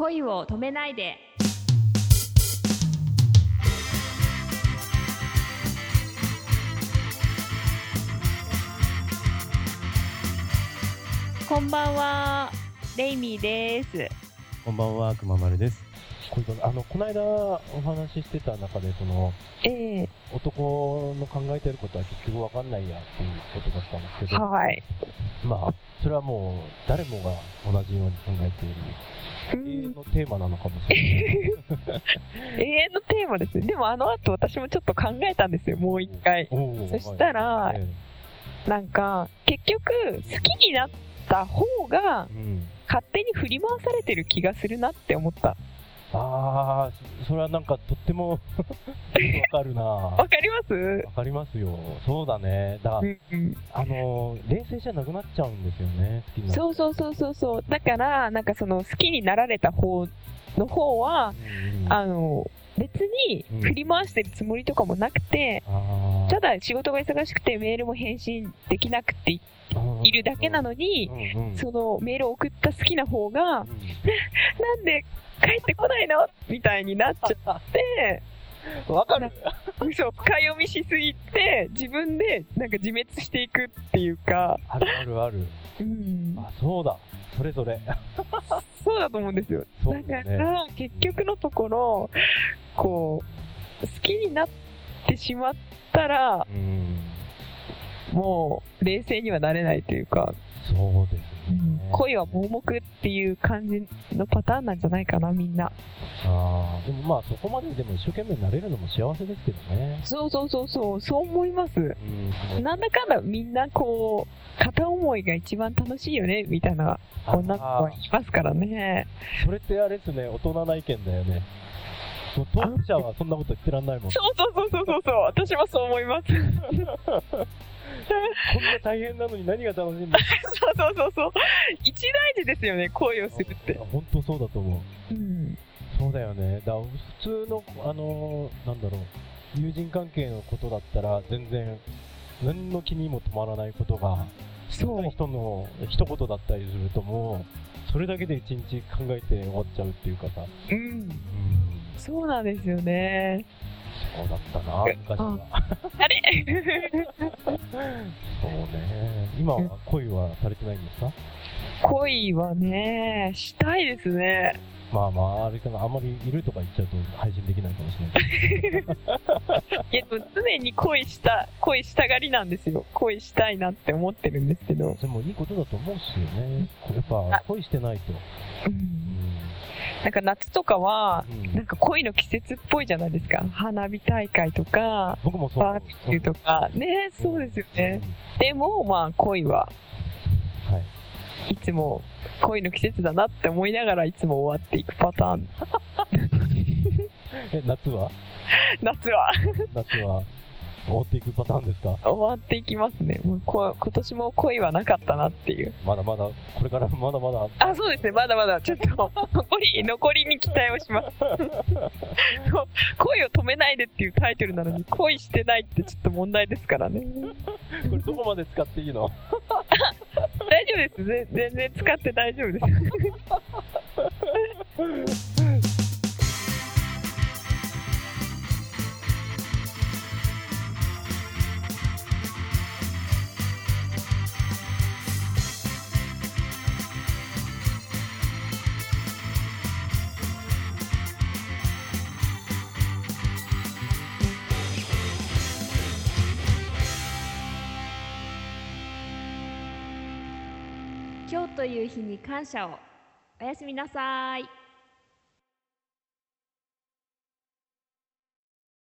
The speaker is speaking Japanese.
恋を止めないで。こんばんは。レイミーです。こんばんは、くままるです。あの、この間お話ししてた中で、その、え男の考えてることは結局わかんないやっていうことだったんですけど、はいまあ、それはもう、誰もが同じように考えている、永遠のテーマなのかもしれない。永遠のテーマですね。でもあの後私もちょっと考えたんですよ、もう一回。そしたら、えなんか、結局、好きになった方が。勝手に振り回されてる気がするなって思った。ああ、それはなんかとっても わかるなわかります？わかりますよ。そうだね。だうんうんあの、冷静じゃなくなっちゃうんですよね、好きになるそうそうそうそうそう。だから、なんかその好きになられた方の方は、うんうんあの、別に振り回してるつもりとかもなくて、あーただ仕事が忙しくてメールも返信できなくていいるだけなのに、うんうんそのメールを送った好きな方が、うん なんで帰ってこないの？みたいになっちゃって、わかる。そう、深読みしすぎて、自分でなんか自滅していくっていうか、あるあるある。うん、あ、そうだ。それぞれ。そうだと思うんですよ。だか。ら、結局のところ、こう、好きになってしまったら、うん。もう冷静にはなれないというか、そうですね。恋は盲目っていう感じのパターンなんじゃないかな、みんな。ああ、でもまあそこまででも一生懸命なれるのも幸せですけどね。そうそうそうそう、そう思います。うん。なんだかんだみんなこう、片思いが一番楽しいよね、みたいな女の子はいますからね。それってあれですね、大人な意見だよね。もう当事者はそんなこと言ってらんないもん。そうそうそうそうそうそう、私もそう思います。こんな大変なのに何が楽しいんだ？そうそうそうそう。一大事ですよね、恋をするって。本当そうだと思う。うん。そうだよね。だ普通の、あのーなんだろう、友人関係のことだったら全然、何の気にも止まらないことが、そう人の一言だったりするともう、それだけで一日考えて終わっちゃうっていうかさ。うん。うん。そうなんですよね。そうだったな、昔は。あれ？そうね。今は恋はされてないんですか？恋はね、したいですね。まあまあ、あれかな、あんまりいるとか言っちゃうと配信できないかもしれない。いや、でも常に恋した、恋したがりなんですよ。恋したいなって思ってるんですけど。でもいいことだと思うっすよね。やっぱ恋してないと。うんなんか夏とかは、うんなんか恋の季節っぽいじゃないですか。花火大会とか、僕もそう。バーベキューとか。ね、そうですよね。でも、まあ恋は。いつも恋の季節だなって思いながらいつも終わっていくパターン。え、夏は？夏 は夏は？終わっていくパターンですか？終わっていきますね。もうこ今年も恋はなかったなっていう。まだまだ、これからまだまだ。あ、そうですね。まだまだ、ちょっと、残り、残りに期待をします。恋を止めないでっていうタイトルなのに、恋してないってちょっと問題ですからね。これどこまで使っていいの？大丈夫です。ぜ全然使って大丈夫です。今日という日に感謝を。おやすみなさい。